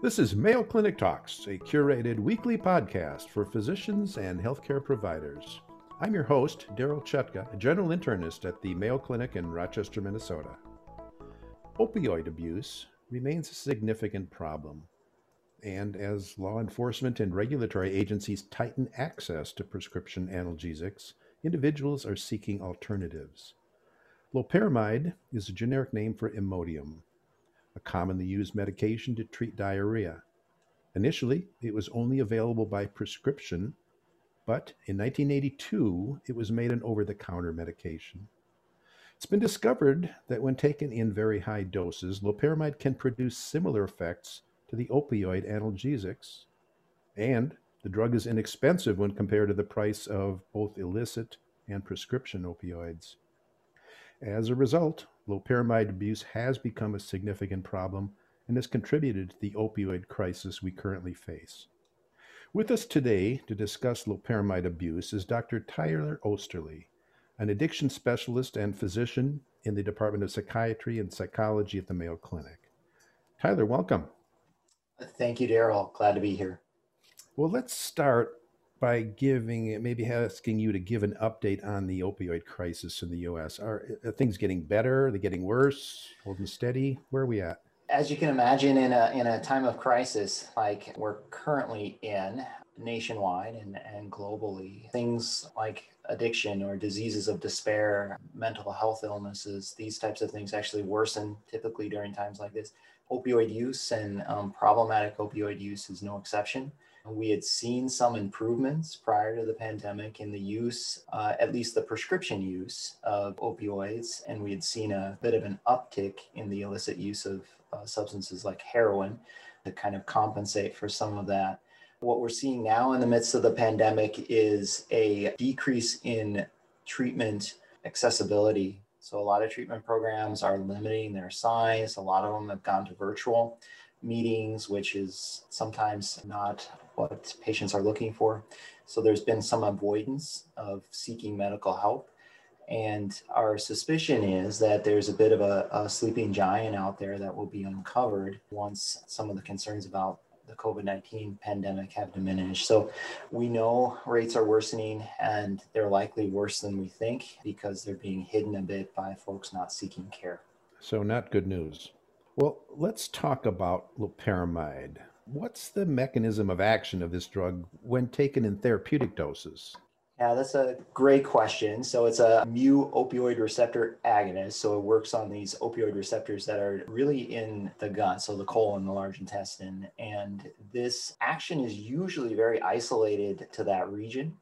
This is Mayo Clinic Talks, a curated weekly podcast for physicians and healthcare providers. I'm your host, Daryl Chutka, a general internist at the Mayo Clinic in Rochester, Minnesota. Opioid abuse remains a significant problem. And as law enforcement and regulatory agencies tighten access to prescription analgesics, individuals are seeking alternatives. Loperamide is a generic name for Imodium, a commonly used medication to treat diarrhea. Initially, it was only available by prescription, but in 1982, it was made an over the counter medication. It's been discovered that when taken in very high doses, loperamide can produce similar effects to the opioid analgesics, and the drug is inexpensive when compared to the price of both illicit and prescription opioids. As a result, loperamide abuse has become a significant problem and has contributed to the opioid crisis we currently face. With us today to discuss loperamide abuse is Dr. Tyler Oesterle, an addiction specialist and physician in the Department of Psychiatry and Psychology at the Mayo Clinic. Tyler, welcome. Thank you, Daryl. Glad to be here. Well, let's start by giving, maybe asking you to give an update on the opioid crisis in the U.S. Are, are things getting better? Are they getting worse? Holding steady? Where are we at? As you can imagine, in a in a time of crisis like we're currently in, nationwide and, and globally, things like addiction or diseases of despair, mental health illnesses, these types of things actually worsen typically during times like this. Opioid use and um, problematic opioid use is no exception. We had seen some improvements prior to the pandemic in the use, uh, at least the prescription use of opioids, and we had seen a bit of an uptick in the illicit use of uh, substances like heroin to kind of compensate for some of that. What we're seeing now in the midst of the pandemic is a decrease in treatment accessibility. So, a lot of treatment programs are limiting their size. A lot of them have gone to virtual meetings, which is sometimes not what patients are looking for. So there's been some avoidance of seeking medical help. And our suspicion is that there's a bit of a, a, sleeping giant out there that will be uncovered once some of the concerns about the COVID 19 pandemic have diminished. So we know rates are worsening and they're likely worse than we think because they're being hidden a bit by folks not seeking care. So, not good news. Well, let's talk about loperamide. What's the mechanism of action of this drug when taken in therapeutic doses? Yeah, that's a great question. So it's a mu opioid receptor agonist. So it works on these opioid receptors that are really in the gut, so the colon, the large intestine. And this action is usually very isolated to that region.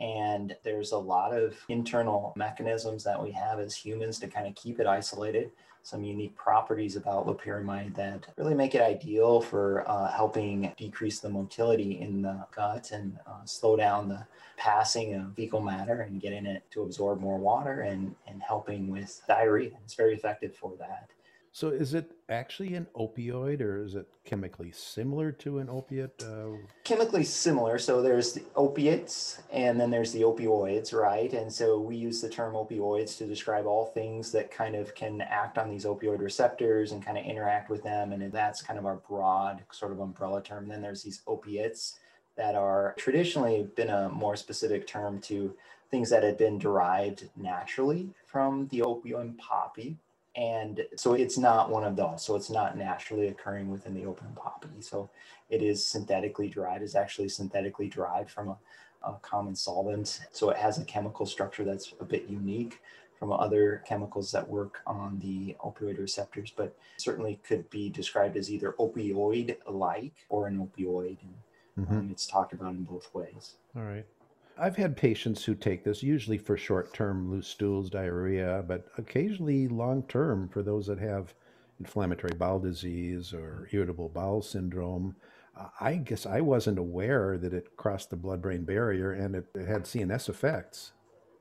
And there's a lot of internal mechanisms that we have as humans to kind of keep it isolated some unique properties about loperamide that really make it ideal for uh, helping decrease the motility in the gut and uh, slow down the passing of fecal matter and getting it to absorb more water and, and helping with diarrhea. It's very effective for that. So, is it actually an opioid or is it chemically similar to an opiate? Uh... Chemically similar. So, there's the opiates and then there's the opioids, right? And so, we use the term opioids to describe all things that kind of can act on these opioid receptors and kind of interact with them. And that's kind of our broad sort of umbrella term. then there's these opiates that are traditionally been a more specific term to things that had been derived naturally from the opium poppy and so it's not one of those. So it's not naturally occurring within the opium poppy. So it is synthetically derived, is actually synthetically derived from a, a common solvent. So it has a chemical structure that's a bit unique from other chemicals that work on the opioid receptors, but certainly could be described as either opioid like or an opioid. And mm-hmm. um, it's talked about in both ways. All right. I've had patients who take this usually for short term loose stools, diarrhea, but occasionally long term for those that have inflammatory bowel disease or irritable bowel syndrome. I guess I wasn't aware that it crossed the blood brain barrier and it, it, had CNS effects.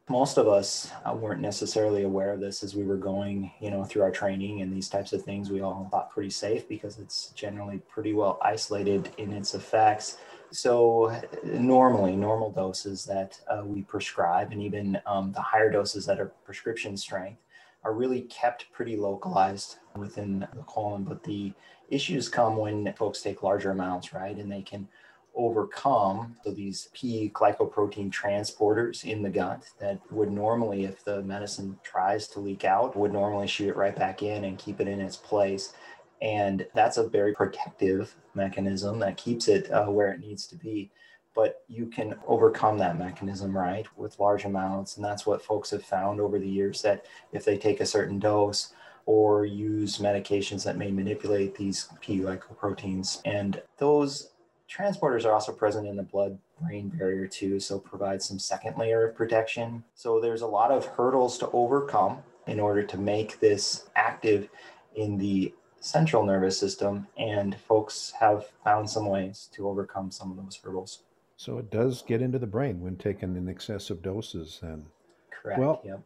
Most of us uh, weren't necessarily aware of this as we were going, you know, through our training and these types of things. We all thought pretty safe because it's generally pretty well isolated in its effects. So normally, normal doses that uh, we prescribe, and even um, the higher doses that are prescription strength, are really kept pretty localized within the colon. But the issues come when folks take larger amounts, right? And they can overcome so these P glycoprotein transporters in the gut that would normally, if the medicine tries to leak out, would normally shoot it right back in and keep it in its place. And that's a very protective mechanism that keeps it uh, where it needs to be. But you can overcome that mechanism right with large amounts. And that's what folks have found over the years that if they take a certain dose or use medications that may manipulate these p glycoproteins and those transporters are also present in the blood brain barrier too so provide some second layer of protection. So there's a lot of hurdles to overcome in order to make this active in the central nervous system and folks have found some ways to overcome some of those hurdles so it does get into the brain when taken in excessive doses then. Correct. Well, yep.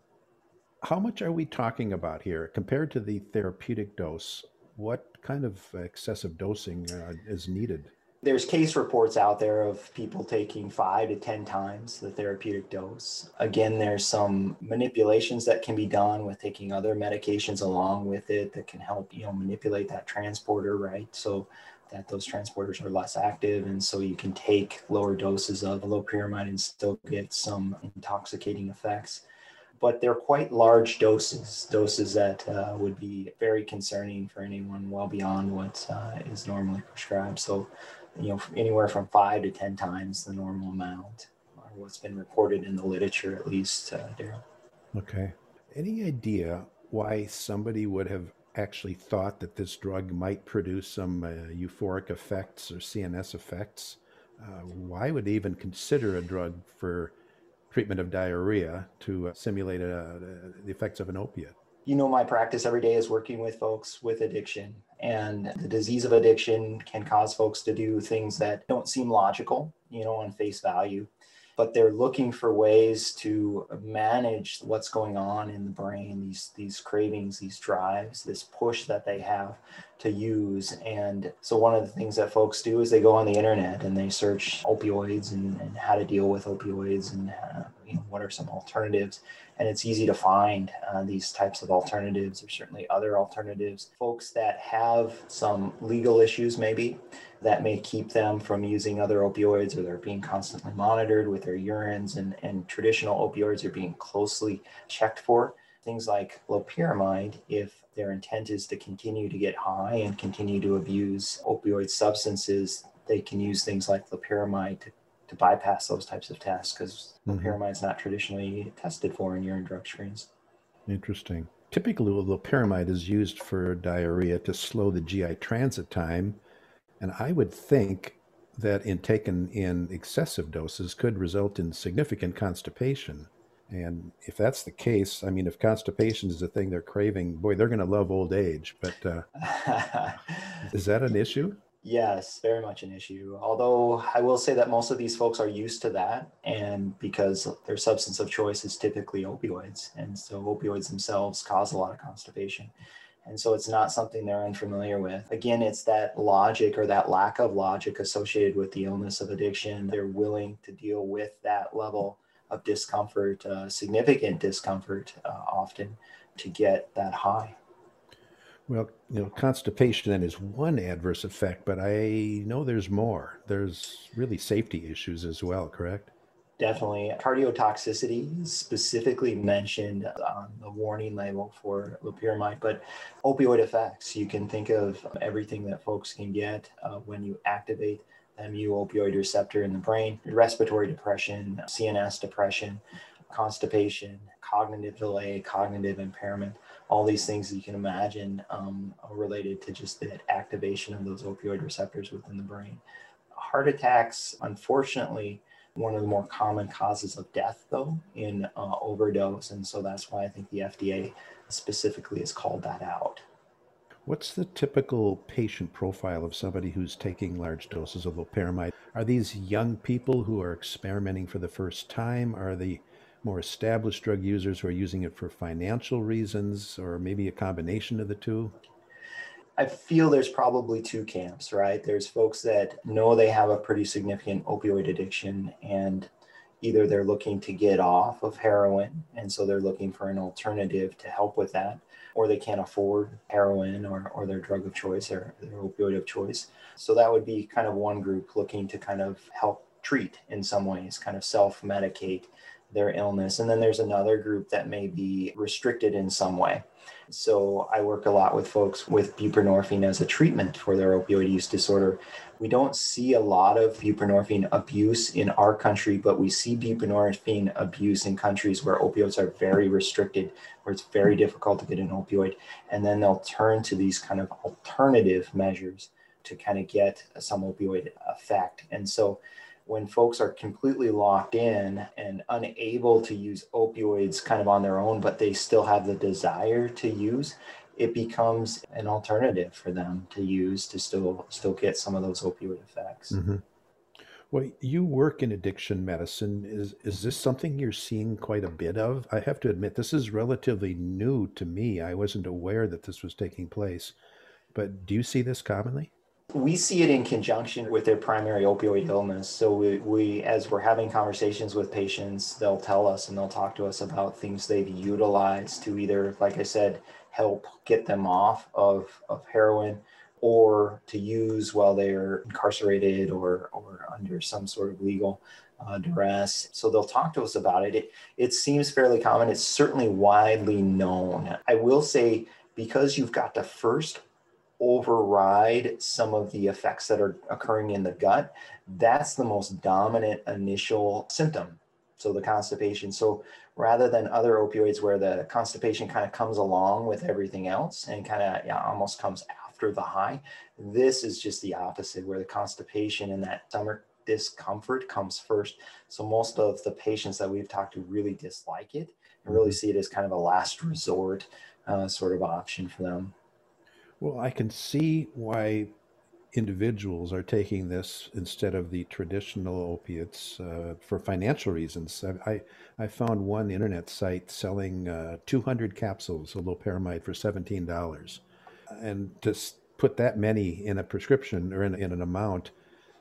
how much are we talking about here compared to the therapeutic dose? What kind of excessive dosing uh, is needed? There's case reports out there of people taking five to 10 times the therapeutic dose. Again, there's some manipulations that can be done with taking other medications along with it that can help, you know, manipulate that transporter, right? So that those transporters are less active. And so you can take lower doses of loperamide and still get some intoxicating effects. But they're quite large doses, doses that uh, would be very concerning for anyone well beyond what uh, is normally prescribed. So, you know, anywhere from five to 10 times the normal amount, or what's been reported in the literature, at least, uh, Daryl. Okay. Any idea why somebody would have actually thought that this drug might produce some uh, euphoric effects or CNS effects, uh, why would they even consider a drug for treatment of diarrhea to uh, simulate uh, the effects of an opiate? You know, my practice every day is working with folks with addiction. And the disease of addiction can cause folks to do things that don't seem logical, you know, on face value but they're looking for ways to manage what's going on in the brain these these cravings these drives this push that they have to use. And so one of the things that folks do is they go on the internet and they search opioids and, and how to deal with opioids and uh, you know, what are some alternatives and it's easy to find uh, these types of alternatives. Or certainly other alternatives. Folks that have some legal issues maybe that may keep them from using other opioids or they're being constantly monitored with their urines and, and traditional opioids are being closely checked for. Things like loperamide if their intent is to continue to get high and continue to abuse opioid substances they can use things like loperamide to, to bypass those types of tests because mm-hmm. loperamide is not traditionally tested for in urine drug screens interesting typically the loperamide is used for diarrhea to slow the gi transit time and I would think that in taken in excessive doses could result in significant constipation. And if that's the case, I mean, if constipation is the thing they're craving, boy, they're going to love old age. But uh, is that an issue? Yes, very much an issue. Although I will say that most of these folks are used to that, and because their substance of choice is typically opioids, and so opioids themselves cause a lot of constipation. And so it's not something they're unfamiliar with. Again, it's that logic or that lack of logic associated with the illness of addiction. They're willing to deal with that level of discomfort, uh, significant discomfort uh, often to get that high. Well, you know, constipation then is one adverse effect, but I know there's more. There's really safety issues as well, correct? Definitely. Cardiotoxicity specifically mentioned on the warning label for loperamide, but opioid effects, you can think of everything that folks can get uh, when you activate the mu opioid receptor in the brain, respiratory depression, CNS depression, constipation, cognitive delay, cognitive impairment, all these things you can imagine um, related to just the activation of those opioid receptors within the brain. Heart attacks, unfortunately, one of the more common causes of death, though, in uh, overdose. And so that's why I think the FDA specifically has called that out. What's the typical patient profile of somebody who's taking large doses of loperamide? Are these young people who are experimenting for the first time? Are they more established drug users who are using it for financial reasons, or maybe a combination of the two? I feel there's probably two camps, right? There's folks that know they have a pretty significant opioid addiction and either they're looking to get off of heroin and so they're looking for an alternative to help with that or they can't afford heroin or, or their drug of choice or their opioid of choice so that would be kind of one group looking to kind of help treat in some ways kind of self-medicate their illness and then there's another group that may be restricted in some way so I work a lot with folks with buprenorphine as a treatment for their opioid use disorder. We don't see a lot of buprenorphine abuse in our country, but we see buprenorphine abuse in countries where opioids are very restricted, where it's very difficult to get an opioid. And then they'll turn to these kind of alternative measures to kind of get some opioid effect. And so when folks are completely locked in and unable to use opioids kind of on their own, but they still have the desire to use, it becomes an alternative for them to use to still still get some of those opioid effects. Mm-hmm. Well, you work in addiction medicine. Is is this something you're seeing quite a bit of? I have to admit, this is relatively new to me. I wasn't aware that this was taking place. But do you see this commonly? We see it in conjunction with their primary opioid illness. So we, we, as we're having conversations with patients, they'll tell us and they'll talk to us about things they've utilized to either, like I said, help get them off of, of heroin or to use while they're incarcerated or, or under some sort of legal uh, duress. So they'll talk to us about it. it. It seems fairly common. It's certainly widely known. I will say, because you've got the first override some of the effects that are occurring in the gut, that's the most dominant initial symptom. So the constipation. So rather than other opioids where the constipation kind of comes along with everything else and kind of yeah, almost comes after the high, this is just the opposite where the constipation and that stomach discomfort comes first. So most of the patients that we've talked to really dislike it and really mm-hmm. see it as kind of a last resort uh, sort of option for them. Well, I can see why individuals are taking this instead of the traditional opiates uh, for financial reasons. I, I, I, found one internet site selling uh, 200 capsules of loperamide for $17. And to put that many in a prescription or in, in an amount,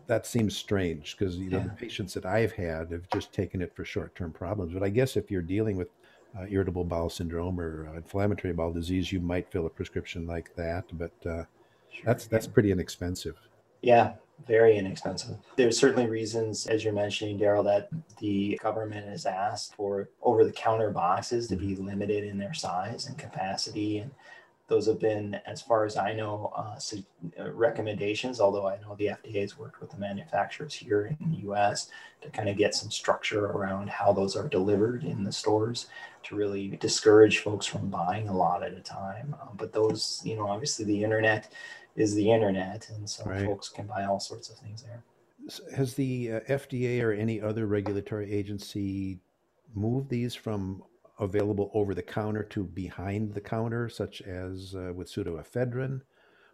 that seems strange because you know yeah. the patients that I've had have just taken it for short-term problems. But I guess if you're dealing with uh, irritable bowel syndrome or uh, inflammatory bowel disease, you might fill a prescription like that. But uh, sure. that's that's pretty inexpensive. Yeah, very inexpensive. There's certainly reasons, as you're mentioning, Daryl, that the government has asked for over-the-counter boxes to be mm-hmm. limited in their size and capacity, and those have been, as far as I know, uh, uh recommendations. Although I know the FDA has worked with the manufacturers here in the U.S. to kind of get some structure around how those are delivered in the stores to really discourage folks from buying a lot at a time. Um, but those, you know, obviously the internet is the internet, and so right. folks can buy all sorts of things there. Has the uh, FDA or any other regulatory agency moved these from available over the counter to behind the counter, such as uh, with pseudoephedrine?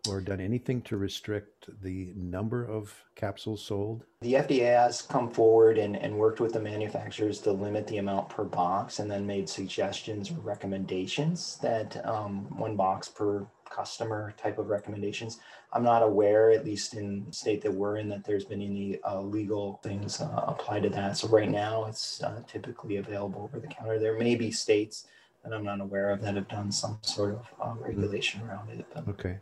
or done anything to restrict the number of capsules sold? The FDA has come forward and, and worked with the manufacturers to limit the amount per box and then made suggestions or recommendations that um, one box per customer type of recommendations. I'm not aware, at least in the state that we're in, that there's been any uh, legal things uh, applied to that. So right now it's uh, typically available over the counter. There may be states that I'm not aware of that have done some sort of uh, regulation around it. But. Okay.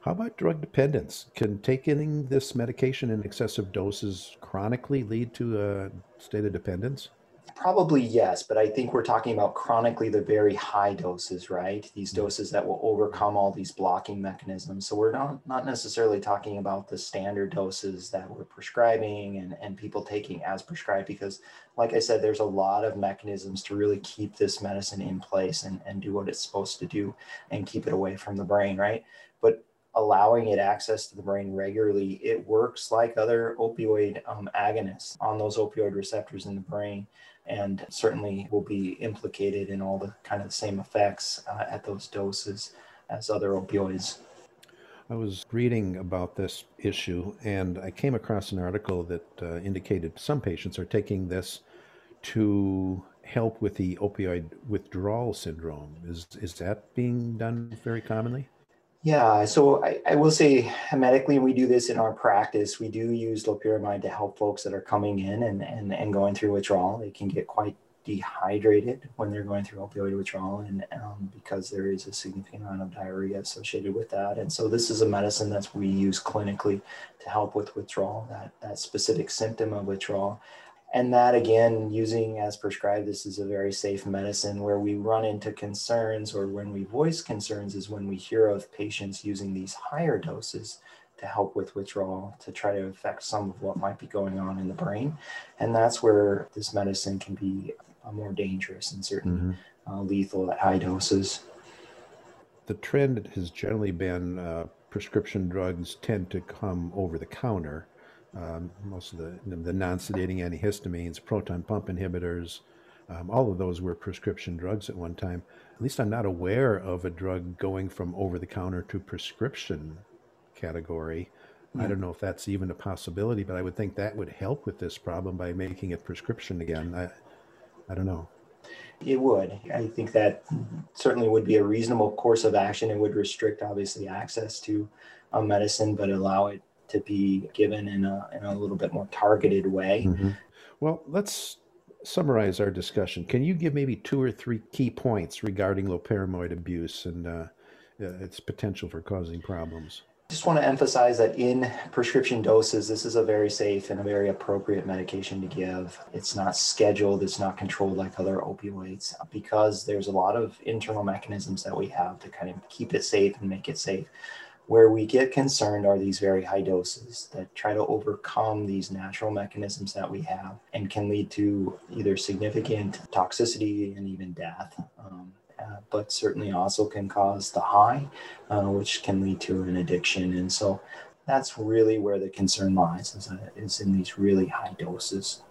How about drug dependence? Can taking this medication in excessive doses chronically lead to a state of dependence? Probably yes, but I think we're talking about chronically the very high doses, right? These mm-hmm. doses that will overcome all these blocking mechanisms. So we're not, not necessarily talking about the standard doses that we're prescribing and, and people taking as prescribed, because like I said, there's a lot of mechanisms to really keep this medicine in place and, and do what it's supposed to do and keep it away from the brain, right? But allowing it access to the brain regularly, it works like other opioid um, agonists on those opioid receptors in the brain and certainly will be implicated in all the kind of the same effects uh, at those doses as other opioids. I was reading about this issue and I came across an article that uh, indicated some patients are taking this to help with the opioid withdrawal syndrome. Is, is that being done very commonly? Yeah, so I, I will say medically, we do this in our practice. We do use loperamide to help folks that are coming in and, and, and going through withdrawal. They can get quite dehydrated when they're going through opioid withdrawal and um, because there is a significant amount of diarrhea associated with that and so this is a medicine that we use clinically to help with withdrawal that, that specific symptom of withdrawal and that again using as prescribed this is a very safe medicine where we run into concerns or when we voice concerns is when we hear of patients using these higher doses to help with withdrawal to try to affect some of what might be going on in the brain and that's where this medicine can be more dangerous and certainly mm-hmm. uh, lethal at high doses. The trend has generally been uh, prescription drugs tend to come over the counter. Um, most of the, the non sedating antihistamines, proton pump inhibitors, um, all of those were prescription drugs at one time. At least I'm not aware of a drug going from over the counter to prescription category. I don't know if that's even a possibility, but I would think that would help with this problem by making it prescription again. I, I don't know. It would. I think that certainly would be a reasonable course of action. It would restrict, obviously, access to a medicine, but allow it to be given in a, in a little bit more targeted way. Mm-hmm. Well, let's summarize our discussion. Can you give maybe two or three key points regarding loperamide abuse and uh, its potential for causing problems? just want to emphasize that in prescription doses, this is a very safe and a very appropriate medication to give. It's not scheduled, it's not controlled like other opioids because there's a lot of internal mechanisms that we have to kind of keep it safe and make it safe. Where we get concerned are these very high doses that try to overcome these natural mechanisms that we have and can lead to either significant toxicity and even death. Um, uh, but certainly also can cause the high, uh, which can lead to an addiction. And so that's really where the concern lies, is, uh, is in these really high doses.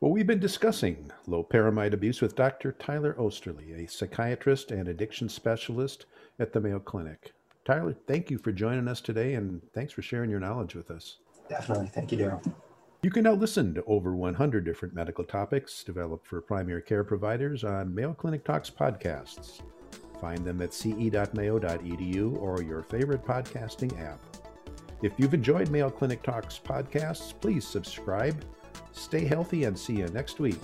Well, we've been discussing low loperamide abuse with Dr. Tyler Oesterle, a psychiatrist and addiction specialist at the Mayo Clinic. Tyler, thank you for joining us today and thanks for sharing your knowledge with us. Definitely. Thank you, Daryl. You can now listen to over 100 different medical topics developed for primary care providers on Mayo Clinic Talks podcasts. Find them at ce.mayo.edu or your favorite podcasting app. If you've enjoyed Mayo Clinic Talks podcasts, please subscribe. Stay healthy and see you next week.